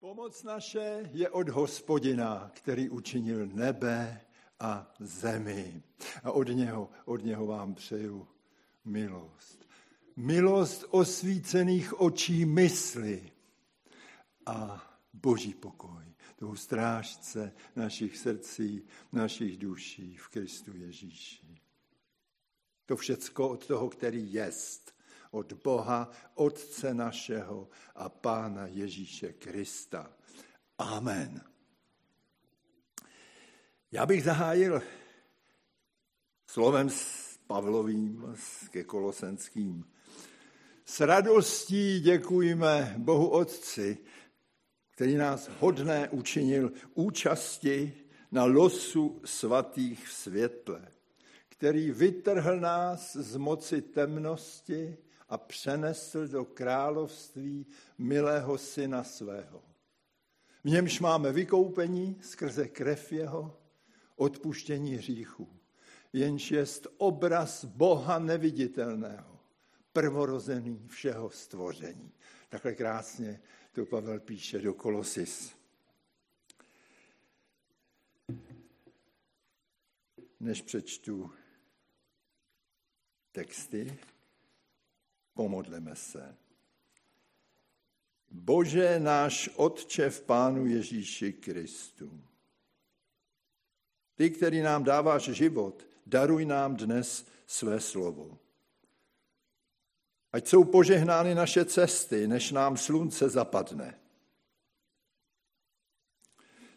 Pomoc naše je od hospodina, který učinil nebe a zemi. A od něho, od něho vám přeju milost. Milost osvícených očí mysli a boží pokoj. Tou strážce našich srdcí, našich duší v Kristu Ježíši. To všecko od toho, který jest od Boha, Otce našeho a Pána Ježíše Krista. Amen. Já bych zahájil slovem s Pavlovým ke Kolosenským. S radostí děkujeme Bohu Otci, který nás hodné učinil účasti na losu svatých v světle, který vytrhl nás z moci temnosti a přenesl do království milého syna svého. V němž máme vykoupení skrze krev jeho, odpuštění hříchů, jenž jest obraz Boha neviditelného, prvorozený všeho stvoření. Takhle krásně to Pavel píše do Kolosis. Než přečtu texty, Pomodleme se. Bože náš Otče v Pánu Ježíši Kristu. Ty, který nám dáváš život, daruj nám dnes své slovo. Ať jsou požehnány naše cesty, než nám slunce zapadne.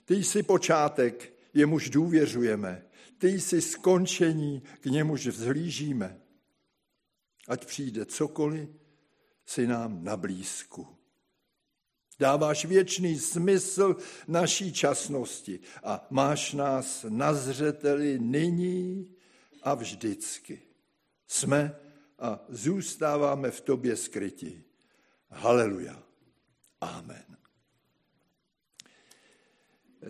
Ty jsi počátek, jemuž důvěřujeme. Ty jsi skončení, k němuž vzhlížíme ať přijde cokoliv, si nám na blízku. Dáváš věčný smysl naší časnosti a máš nás na zřeteli nyní a vždycky. Jsme a zůstáváme v tobě skryti. Haleluja. Amen.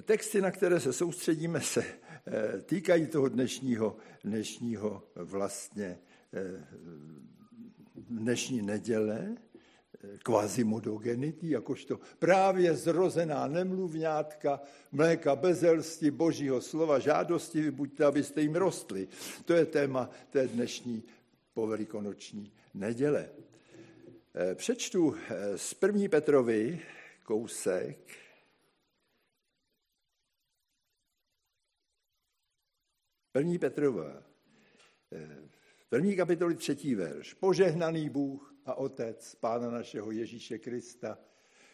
Texty, na které se soustředíme, se eh, týkají toho dnešního, dnešního vlastně dnešní neděle, kvazimodogenity, jakožto právě zrozená nemluvňátka, mléka bezelsti, božího slova, žádosti, buďte, abyste jim rostli. To je téma té dnešní povelikonoční neděle. Eh, přečtu eh, z první Petrovi kousek. První Petrova, eh, První kapitoly třetí verš. Požehnaný Bůh a Otec Pána našeho Ježíše Krista,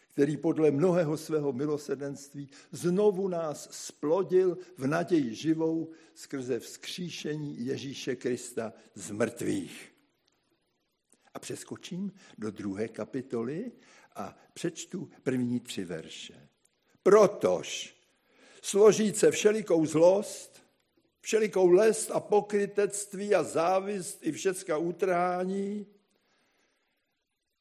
který podle mnohého svého milosedenství znovu nás splodil v naději živou skrze vzkříšení Ježíše Krista z mrtvých. A přeskočím do druhé kapitoly a přečtu první tři verše. Protož složí se všelikou zlost, všelikou lest a pokrytectví a závist i všecka utrhání,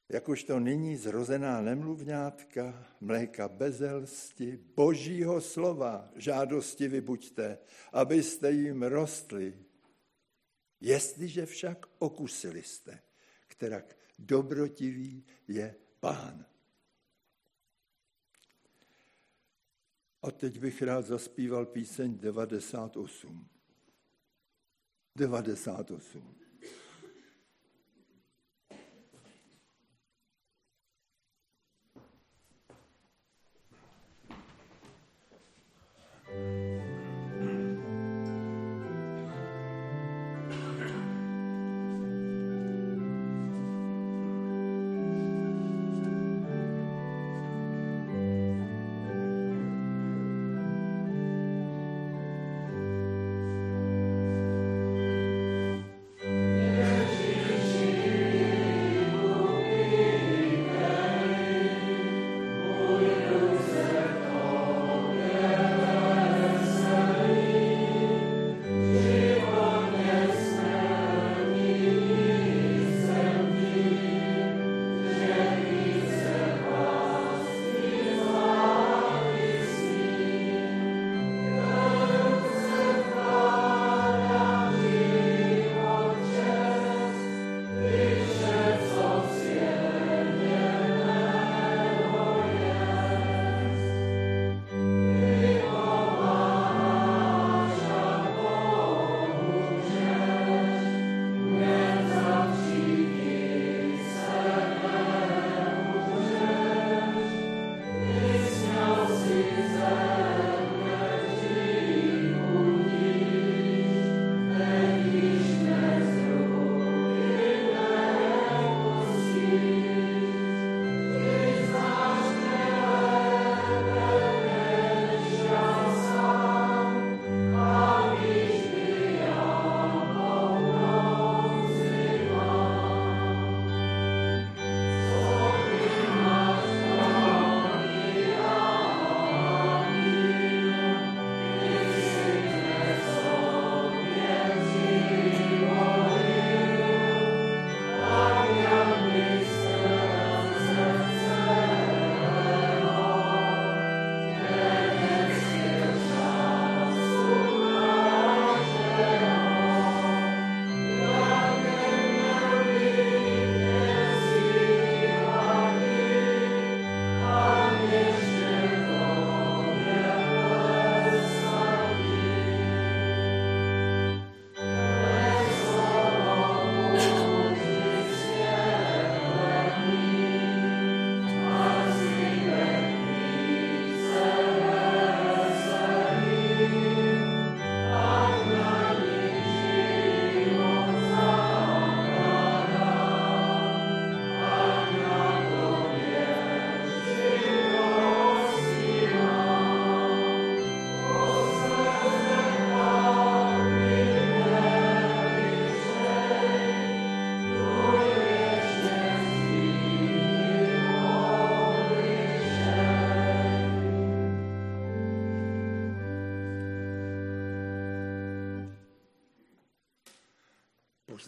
jakožto nyní zrozená nemluvňátka, mléka bezelsti, božího slova, žádosti vybuďte, abyste jim rostli. Jestliže však okusili jste, kterak dobrotivý je pán. A teď bych rád zaspíval píseň 98. 98.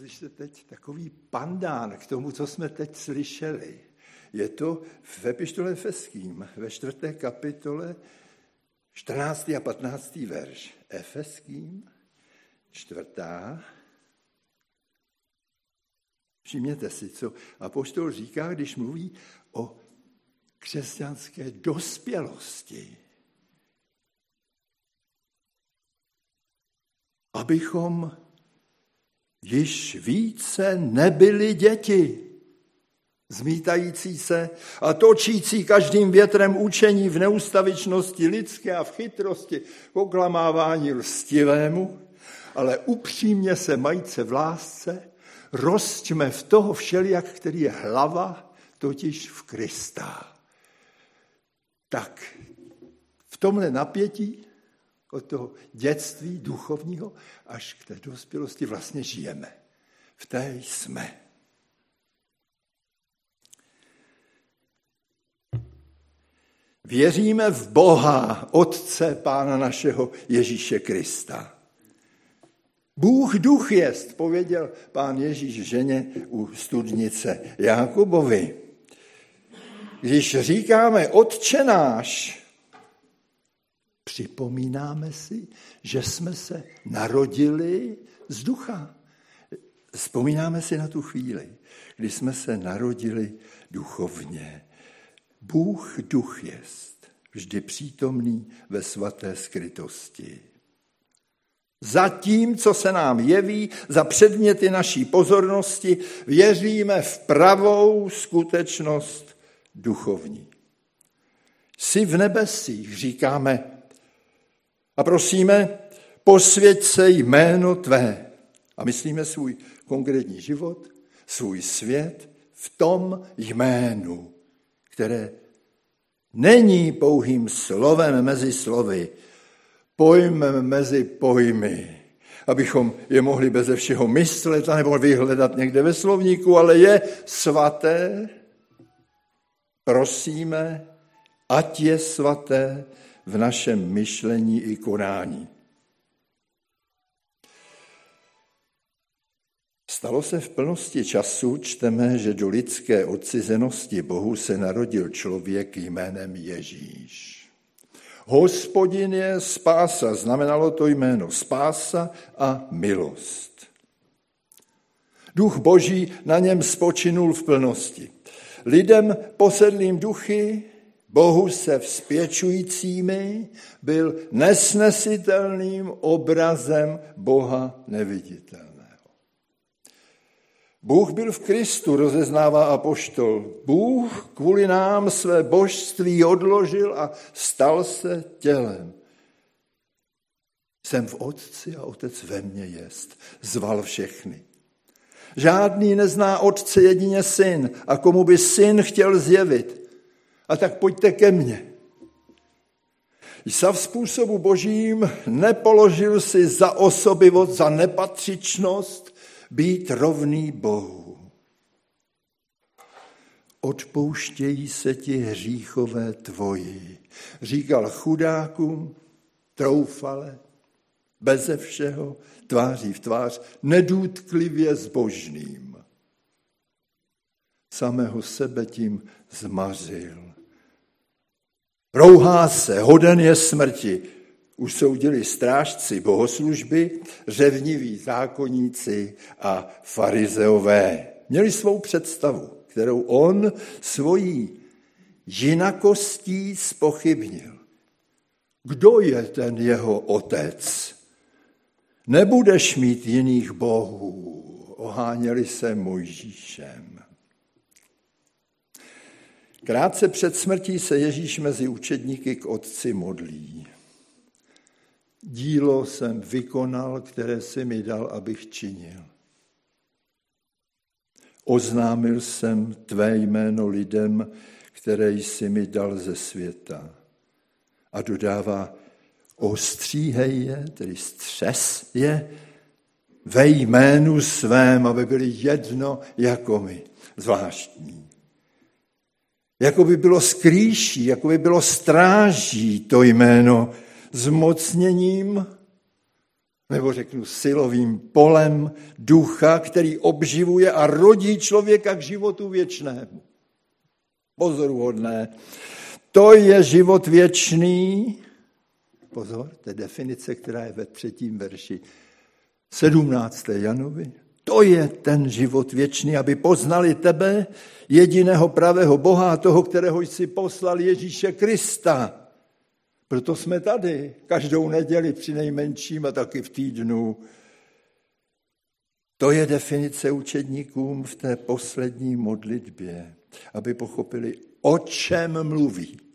poslyšte teď takový pandán k tomu, co jsme teď slyšeli. Je to v epištole Efeským, ve čtvrté kapitole, 14. a 15. verš. Efeským, čtvrtá. Všimněte si, co apoštol říká, když mluví o křesťanské dospělosti. Abychom již více nebyli děti, zmítající se a točící každým větrem učení v neustavičnosti lidské a v chytrosti, v oklamávání lstivému, ale upřímně se majce v lásce, rozťme v toho všelijak, který je hlava, totiž v Krista. Tak v tomhle napětí od toho dětství duchovního až k té dospělosti vlastně žijeme. V té jsme. Věříme v Boha, Otce Pána našeho Ježíše Krista. Bůh duch jest, pověděl pán Ježíš ženě u studnice Jákubovi. Když říkáme Otče náš, připomínáme si, že jsme se narodili z ducha. Vzpomínáme si na tu chvíli, kdy jsme se narodili duchovně. Bůh duch jest, vždy přítomný ve svaté skrytosti. Za tím, co se nám jeví, za předměty naší pozornosti, věříme v pravou skutečnost duchovní. Jsi v nebesích, říkáme, a prosíme, posvěť se jméno tvé. A myslíme svůj konkrétní život, svůj svět v tom jménu, které není pouhým slovem mezi slovy, pojmem mezi pojmy, abychom je mohli beze všeho myslet nebo vyhledat někde ve slovníku, ale je svaté, prosíme, ať je svaté v našem myšlení i konání. Stalo se v plnosti času, čteme, že do lidské odcizenosti Bohu se narodil člověk jménem Ježíš. Hospodin je spása, znamenalo to jméno spása a milost. Duch Boží na něm spočinul v plnosti. Lidem posedlým duchy, Bohu se vzpěčujícími, byl nesnesitelným obrazem Boha neviditelného. Bůh byl v Kristu, rozeznává apoštol. Bůh kvůli nám své božství odložil a stal se tělem. Jsem v Otci a Otec ve mně jest. Zval všechny. Žádný nezná Otce jedině syn a komu by syn chtěl zjevit. A tak pojďte ke mně. Sa v způsobu božím nepoložil si za osobivost, za nepatřičnost, být rovný Bohu. Odpouštějí se ti hříchové tvoji, říkal chudákům, troufale, beze všeho, tváří v tvář, nedůtklivě zbožným. Samého sebe tím zmařil. Rouhá se, hoden je smrti, usoudili strážci bohoslužby, řevniví zákonníci a farizeové. Měli svou představu, kterou on svojí jinakostí spochybnil. Kdo je ten jeho otec? Nebudeš mít jiných bohů, oháněli se Mojžíšem. Krátce před smrtí se Ježíš mezi učedníky k otci modlí. Dílo jsem vykonal, které si mi dal, abych činil. Oznámil jsem tvé jméno lidem, které jsi mi dal ze světa. A dodává, ostříhej je, tedy střes je, ve jménu svém, aby byli jedno jako my. Zvláštní. Jako by bylo skrýší, jako by bylo stráží to jméno, zmocněním nebo řeknu silovým polem ducha, který obživuje a rodí člověka k životu věčnému. Pozoruhodné. To je život věčný. Pozor, to je definice, která je ve třetím verši 17. Janovi. To je ten život věčný, aby poznali tebe, jediného pravého Boha, toho, kterého jsi poslal Ježíše Krista. Proto jsme tady každou neděli při nejmenším a taky v týdnu. To je definice učedníkům v té poslední modlitbě, aby pochopili, o čem mluví.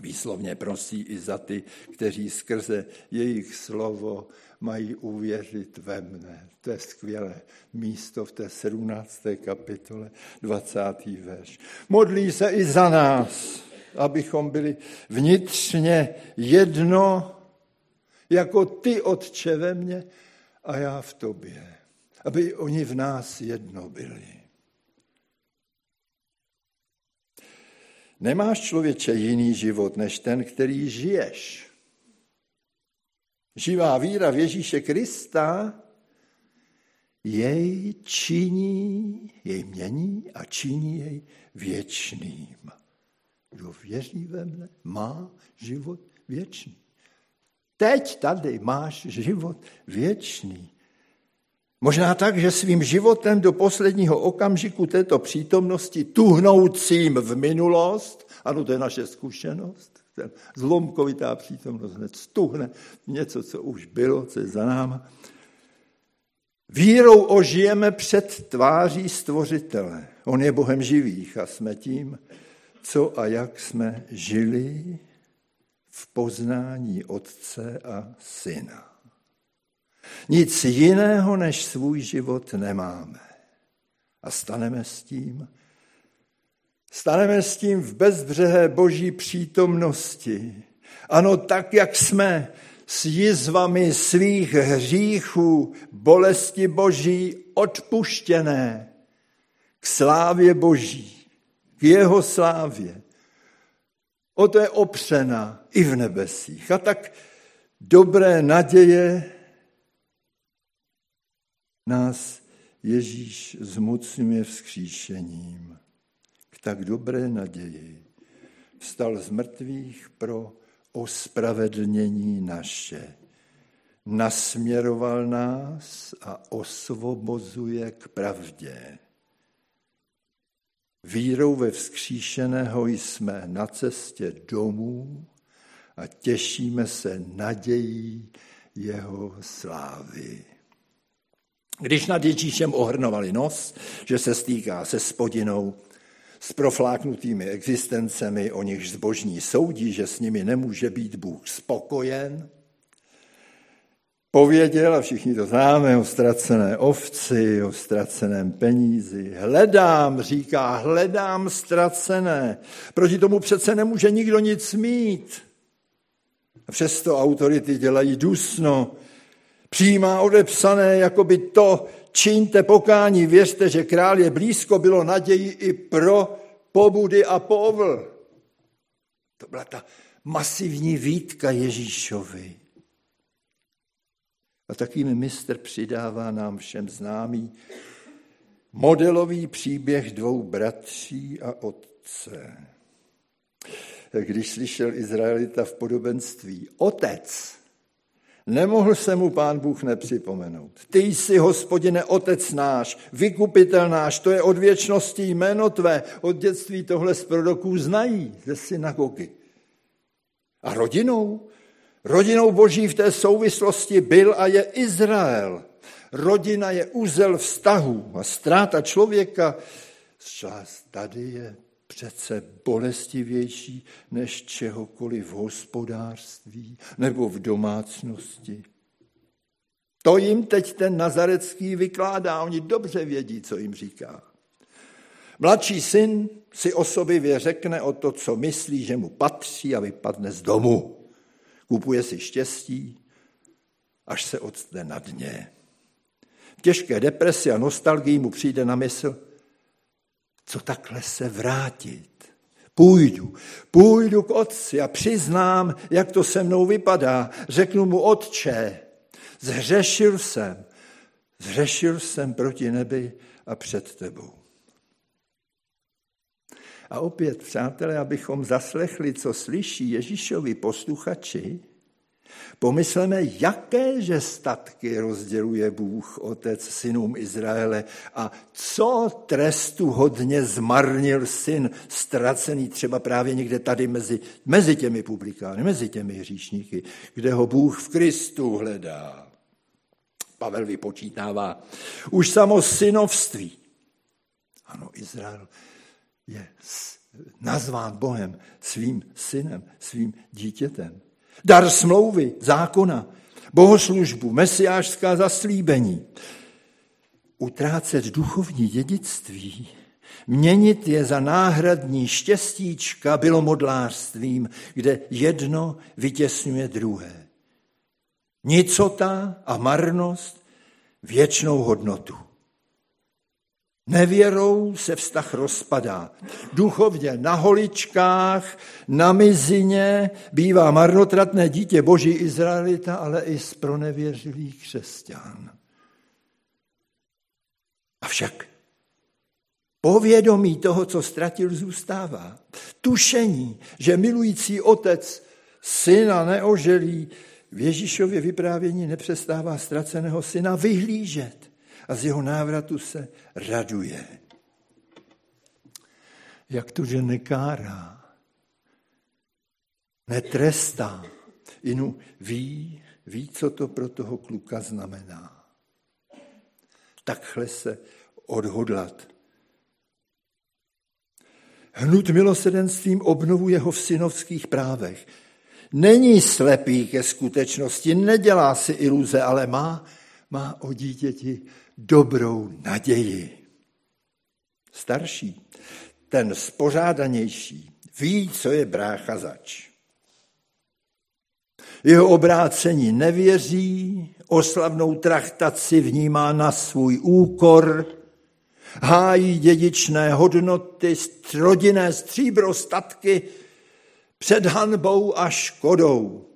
Výslovně prosí i za ty, kteří skrze jejich slovo mají uvěřit ve mne. To je skvělé místo v té 17. kapitole, 20. verš. Modlí se i za nás, abychom byli vnitřně jedno, jako ty, Otče, ve mně a já v tobě. Aby oni v nás jedno byli. Nemáš člověče jiný život než ten, který žiješ. Živá víra v Ježíše Krista jej činí, jej mění a činí jej věčným. Kdo věří ve mne, má život věčný. Teď tady máš život věčný. Možná tak, že svým životem do posledního okamžiku této přítomnosti, tuhnoucím v minulost, ano, to je naše zkušenost, ten zlomkovitá přítomnost hned stuhne něco, co už bylo, co je za náma. Vírou ožijeme před tváří stvořitele. On je Bohem živých a jsme tím, co a jak jsme žili v poznání Otce a Syna. Nic jiného než svůj život nemáme. A staneme s tím, staneme s tím v bezbřehé boží přítomnosti. Ano, tak, jak jsme s jizvami svých hříchů, bolesti boží odpuštěné k slávě boží, k jeho slávě. O to je opřena i v nebesích. A tak dobré naděje nás Ježíš zmocňuje vzkříšením k tak dobré naději. Vstal z mrtvých pro ospravedlnění naše. Nasměroval nás a osvobozuje k pravdě. Vírou ve vzkříšeného jsme na cestě domů a těšíme se nadějí jeho slávy. Když nad Ježíšem ohrnovali nos, že se stýká se spodinou, s profláknutými existencemi, o nichž zbožní soudí, že s nimi nemůže být Bůh spokojen, pověděl, a všichni to známe, o ztracené ovci, o ztraceném penízi. Hledám, říká, hledám ztracené. Proti tomu přece nemůže nikdo nic mít. A přesto autority dělají dusno, přijímá odepsané, jako by to, čiňte pokání, věřte, že král je blízko, bylo naději i pro pobudy a povl. To byla ta masivní výtka Ježíšovi. A takým mistr přidává nám všem známý modelový příběh dvou bratří a otce. Když slyšel Izraelita v podobenství otec, Nemohl se mu pán Bůh nepřipomenout. Ty jsi, hospodine, otec náš, vykupitel náš, to je od věčnosti jméno tvé. Od dětství tohle z proroků znají ze synagogy. A rodinou? Rodinou boží v té souvislosti byl a je Izrael. Rodina je úzel vztahu a ztráta člověka. Čas tady je přece bolestivější než čehokoliv v hospodářství nebo v domácnosti. To jim teď ten nazarecký vykládá, oni dobře vědí, co jim říká. Mladší syn si osobivě řekne o to, co myslí, že mu patří a vypadne z domu. Kupuje si štěstí, až se odstne na dně. V těžké depresi a nostalgii mu přijde na mysl, co takhle se vrátit. Půjdu, půjdu k otci a přiznám, jak to se mnou vypadá. Řeknu mu, otče, Zhřešil jsem, zhřešil jsem proti nebi a před tebou. A opět, přátelé, abychom zaslechli, co slyší Ježíšovi posluchači, Pomysleme, jakéže statky rozděluje Bůh, otec synům Izraele a co trestu hodně zmarnil syn, ztracený třeba právě někde tady mezi, mezi těmi publikány, mezi těmi hříšníky, kde ho Bůh v Kristu hledá. Pavel vypočítává už samo synovství. Ano, Izrael je nazván Bohem svým synem, svým dítětem dar smlouvy, zákona, bohoslužbu, mesiářská zaslíbení. Utrácet duchovní dědictví, měnit je za náhradní štěstíčka bylo modlářstvím, kde jedno vytěsňuje druhé. Nicota a marnost věčnou hodnotu. Nevěrou se vztah rozpadá. Duchovně na holičkách, na mizině bývá marnotratné dítě boží Izraelita, ale i z pronevěřilých křesťan. Avšak povědomí toho, co ztratil, zůstává. Tušení, že milující otec syna neoželí, v Ježíšově vyprávění nepřestává ztraceného syna vyhlížet a z jeho návratu se raduje. Jak to, že nekárá, netrestá, inu ví, ví, co to pro toho kluka znamená. Takhle se odhodlat. Hnut milosedenstvím obnovuje ho v synovských právech. Není slepý ke skutečnosti, nedělá si iluze, ale má, má o dítěti dobrou naději. Starší, ten spořádanější, ví, co je brácha zač. Jeho obrácení nevěří, oslavnou trachtaci vnímá na svůj úkor, hájí dědičné hodnoty, rodinné stříbro statky před hanbou a škodou.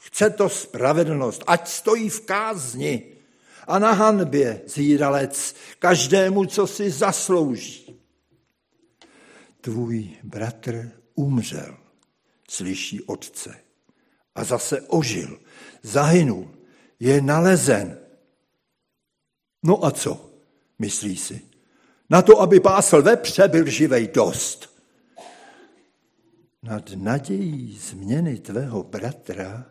Chce to spravedlnost, ať stojí v kázni, a na hanbě zíralec každému, co si zaslouží. Tvůj bratr umřel, slyší otce, a zase ožil, zahynul, je nalezen. No a co, myslí si? Na to, aby pásl vepře, byl živej dost. Nad nadějí změny tvého bratra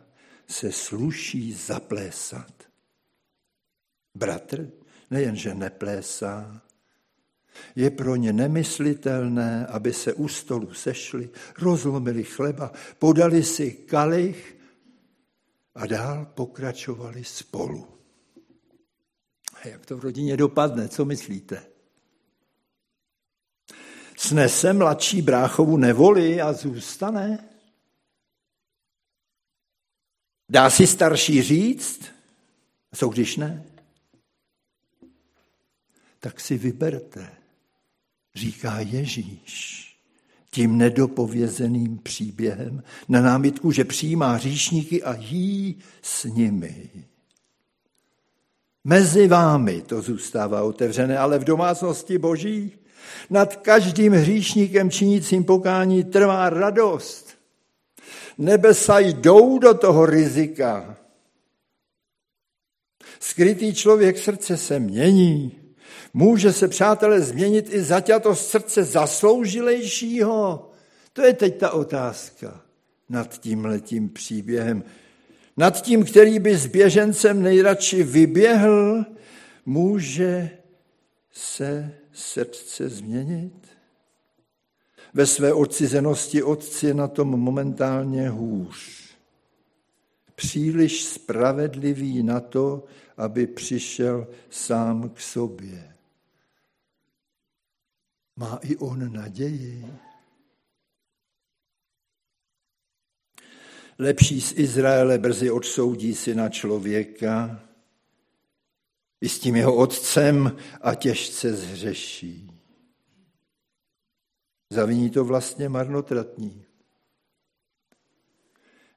se sluší zaplésat. Bratr nejenže neplésá, je pro ně nemyslitelné, aby se u stolu sešli, rozlomili chleba, podali si kalich a dál pokračovali spolu. A jak to v rodině dopadne, co myslíte? Snese mladší bráchovu nevoli a zůstane? Dá si starší říct? Co když ne? Tak si vyberte, říká Ježíš tím nedopovězeným příběhem na námitku, že přijímá říšníky a jí s nimi. Mezi vámi to zůstává otevřené, ale v domácnosti boží nad každým hříšníkem činícím pokání trvá radost. Nebesa jdou do toho rizika. Skrytý člověk srdce se mění, Může se, přátelé, změnit i zaťatost srdce zasloužilejšího? To je teď ta otázka nad tím letím příběhem. Nad tím, který by s běžencem nejradši vyběhl, může se srdce změnit? Ve své odcizenosti otci je na tom momentálně hůř. Příliš spravedlivý na to, aby přišel sám k sobě. Má i on naději. Lepší z Izraele brzy odsoudí syna člověka, i s tím jeho otcem a těžce zhřeší. Zaviní to vlastně marnotratní.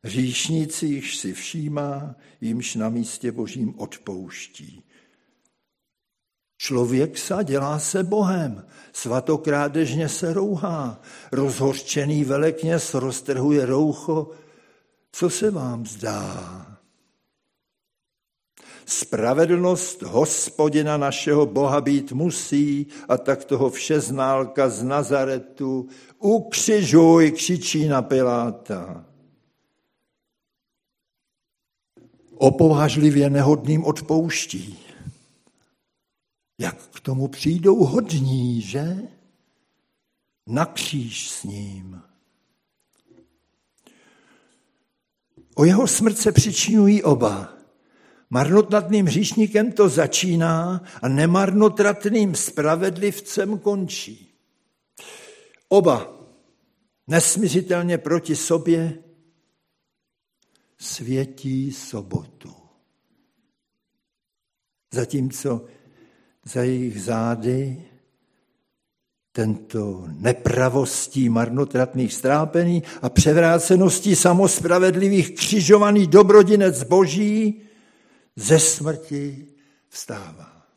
Říšníci již si všímá, jimž na místě božím odpouští. Člověk sa dělá se Bohem, svatokrádežně se rouhá, rozhořčený velekněz roztrhuje roucho. Co se vám zdá? Spravedlnost hospodina našeho Boha být musí a tak toho všeználka z Nazaretu ukřižuj, křičí na Piláta. Opovážlivě nehodným odpouští. Jak k tomu přijdou hodní, že? Na kříž s ním. O jeho smrt se přičinují oba. Marnotratným hříšníkem to začíná a nemarnotratným spravedlivcem končí. Oba nesmizitelně proti sobě světí sobotu. Zatímco za jejich zády tento nepravostí marnotratných strápení a převráceností samospravedlivých křižovaný dobrodinec boží ze smrti vstává.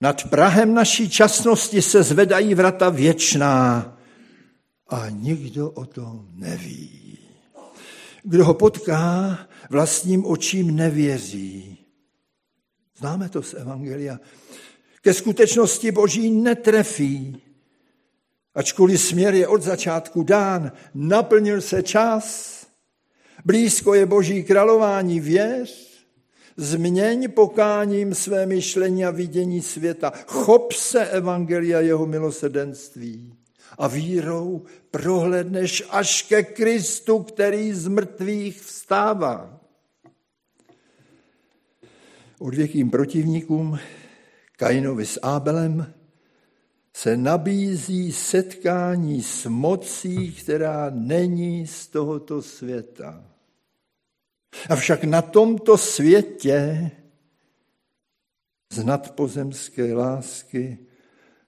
Nad Prahem naší časnosti se zvedají vrata věčná a nikdo o tom neví. Kdo ho potká, vlastním očím nevěří. Známe to z Evangelia. Ke skutečnosti boží netrefí. Ačkoliv směr je od začátku dán, naplnil se čas, Blízko je boží králování, věř, změň pokáním své myšlení a vidění světa. Chop se evangelia jeho milosedenství a vírou prohledneš až ke Kristu, který z mrtvých vstává. Odvěkým protivníkům Kainovi s Ábelem se nabízí setkání s mocí, která není z tohoto světa. Avšak na tomto světě z nadpozemské lásky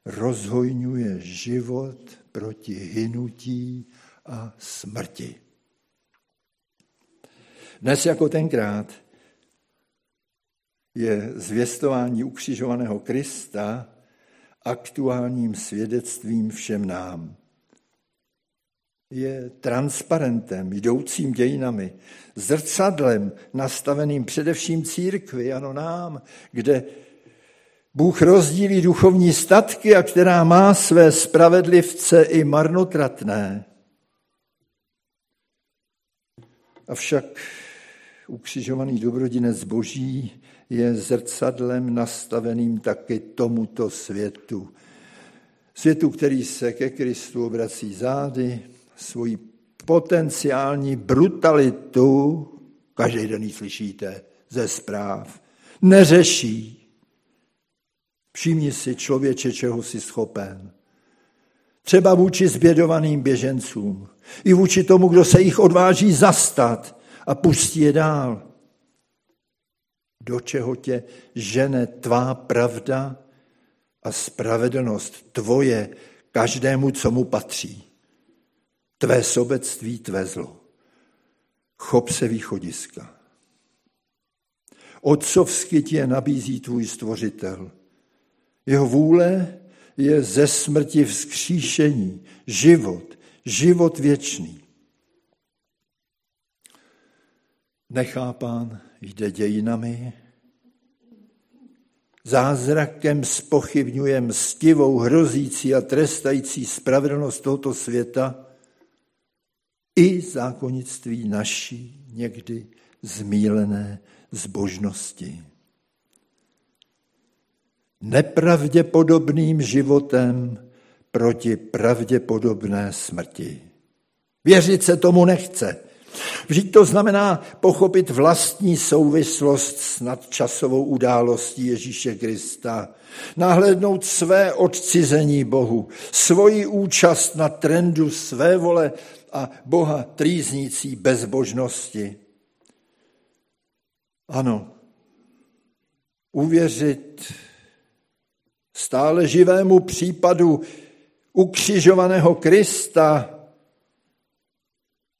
rozhojňuje život proti hynutí a smrti. Dnes jako tenkrát je zvěstování ukřižovaného Krista aktuálním svědectvím všem nám je transparentem, jdoucím dějinami, zrcadlem nastaveným především církvi, ano nám, kde Bůh rozdílí duchovní statky a která má své spravedlivce i marnotratné. Avšak ukřižovaný dobrodinec Boží je zrcadlem nastaveným taky tomuto světu. Světu, který se ke Kristu obrací zády, svoji potenciální brutalitu, každý den slyšíte ze zpráv, neřeší. Všimni si člověče, čeho jsi schopen. Třeba vůči zbědovaným běžencům, i vůči tomu, kdo se jich odváží zastat a pustí je dál. Do čeho tě žene tvá pravda a spravedlnost tvoje každému, co mu patří tvé sobectví, tvé zlo. Chop se východiska. Otcovsky ti je nabízí tvůj stvořitel. Jeho vůle je ze smrti vzkříšení, život, život věčný. Nechápán jde dějinami, zázrakem spochybňuje mstivou, hrozící a trestající spravedlnost tohoto světa i zákonnictví naší někdy zmílené zbožnosti. Nepravděpodobným životem proti pravděpodobné smrti. Věřit se tomu nechce. Vždyť to znamená pochopit vlastní souvislost s nadčasovou událostí Ježíše Krista, nahlédnout své odcizení Bohu, svoji účast na trendu své vole a Boha trýznící bezbožnosti. Ano, uvěřit stále živému případu ukřižovaného Krista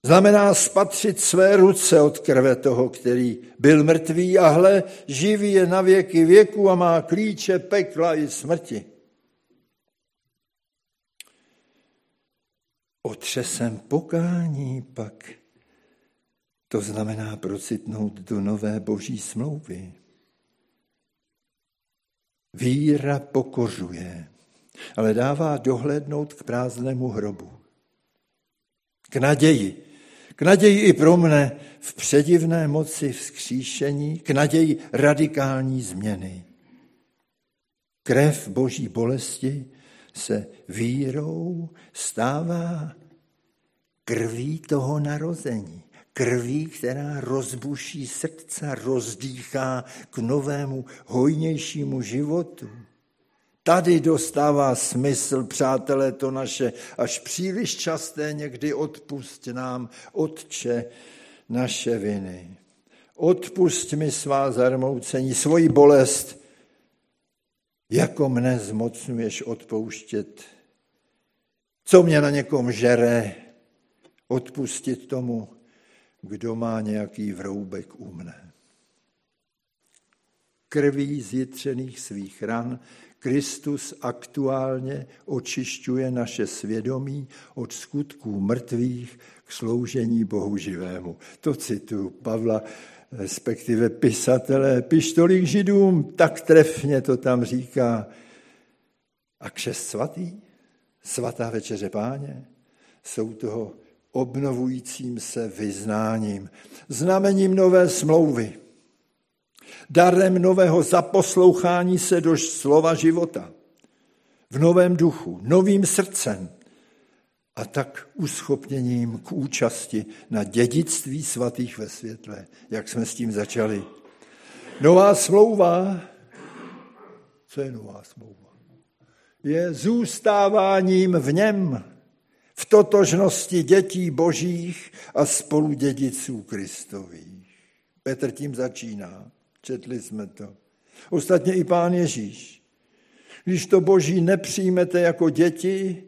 Znamená spatřit své ruce od krve toho, který byl mrtvý a hle, živý je na věky věku a má klíče pekla i smrti. Otřesem pokání pak to znamená procitnout do nové boží smlouvy. Víra pokořuje, ale dává dohlédnout k prázdnému hrobu. K naději. K naději i pro mne v předivné moci vzkříšení, k naději radikální změny. Krev boží bolesti se vírou stává krví toho narození. Krví, která rozbuší srdce, rozdýchá k novému, hojnějšímu životu. Tady dostává smysl, přátelé, to naše až příliš časté někdy odpust nám, Otče, naše viny. Odpust mi svá zarmoucení, svoji bolest, jako mne zmocňuješ odpouštět. Co mě na někom žere, odpustit tomu, kdo má nějaký vroubek u mne. Krví zjitřených svých ran Kristus aktuálně očišťuje naše svědomí od skutků mrtvých k sloužení Bohu živému. To cituju Pavla, respektive pisatele pištolí židům, tak trefně to tam říká. A křest svatý, svatá večeře páně, jsou toho obnovujícím se vyznáním, znamením nové smlouvy, darem nového zaposlouchání se do slova života, v novém duchu, novým srdcem a tak uschopněním k účasti na dědictví svatých ve světle, jak jsme s tím začali. Nová smlouva, co je nová smlouva? Je zůstáváním v něm, v totožnosti dětí božích a spoludědiců Kristových. Petr tím začíná. Četli jsme to. Ostatně i pán Ježíš. Když to boží nepřijmete jako děti,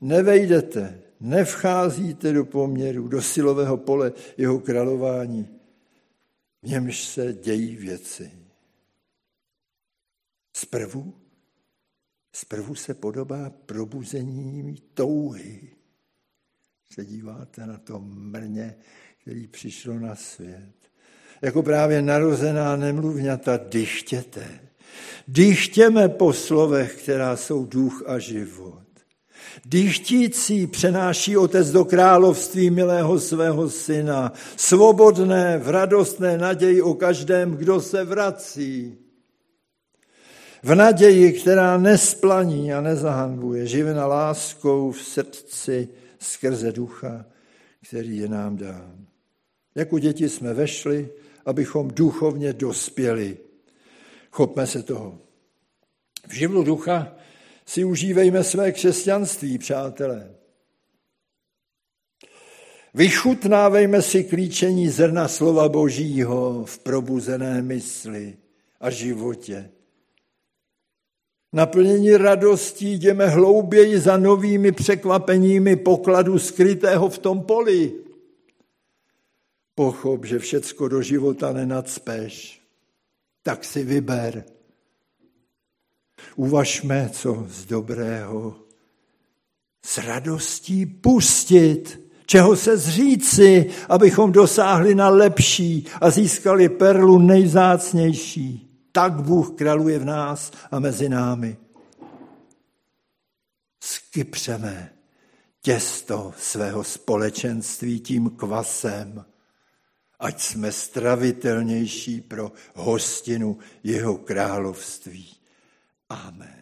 nevejdete, nevcházíte do poměru, do silového pole jeho králování, v němž se dějí věci. Zprvu, zprvu se podobá probuzení touhy. Se díváte na to mrně, který přišlo na svět jako právě narozená nemluvňata, dychtěte. Dychtěme po slovech, která jsou duch a život. Dychtící přenáší otec do království milého svého syna, svobodné, v radostné naději o každém, kdo se vrací. V naději, která nesplaní a nezahanbuje, živena láskou v srdci skrze ducha, který je nám dán. Jako děti jsme vešli abychom duchovně dospěli. Chopme se toho. V živlu ducha si užívejme své křesťanství, přátelé. Vychutnávejme si klíčení zrna slova Božího v probuzené mysli a životě. Naplnění radostí jdeme hlouběji za novými překvapeními pokladu skrytého v tom poli. Pochop, že všecko do života nenacpeš, tak si vyber. Uvažme, co z dobrého s radostí pustit, čeho se zříci, abychom dosáhli na lepší a získali perlu nejzácnější. Tak Bůh kraluje v nás a mezi námi. Skypřeme těsto svého společenství tím kvasem, ať jsme stravitelnější pro hostinu jeho království. Amen.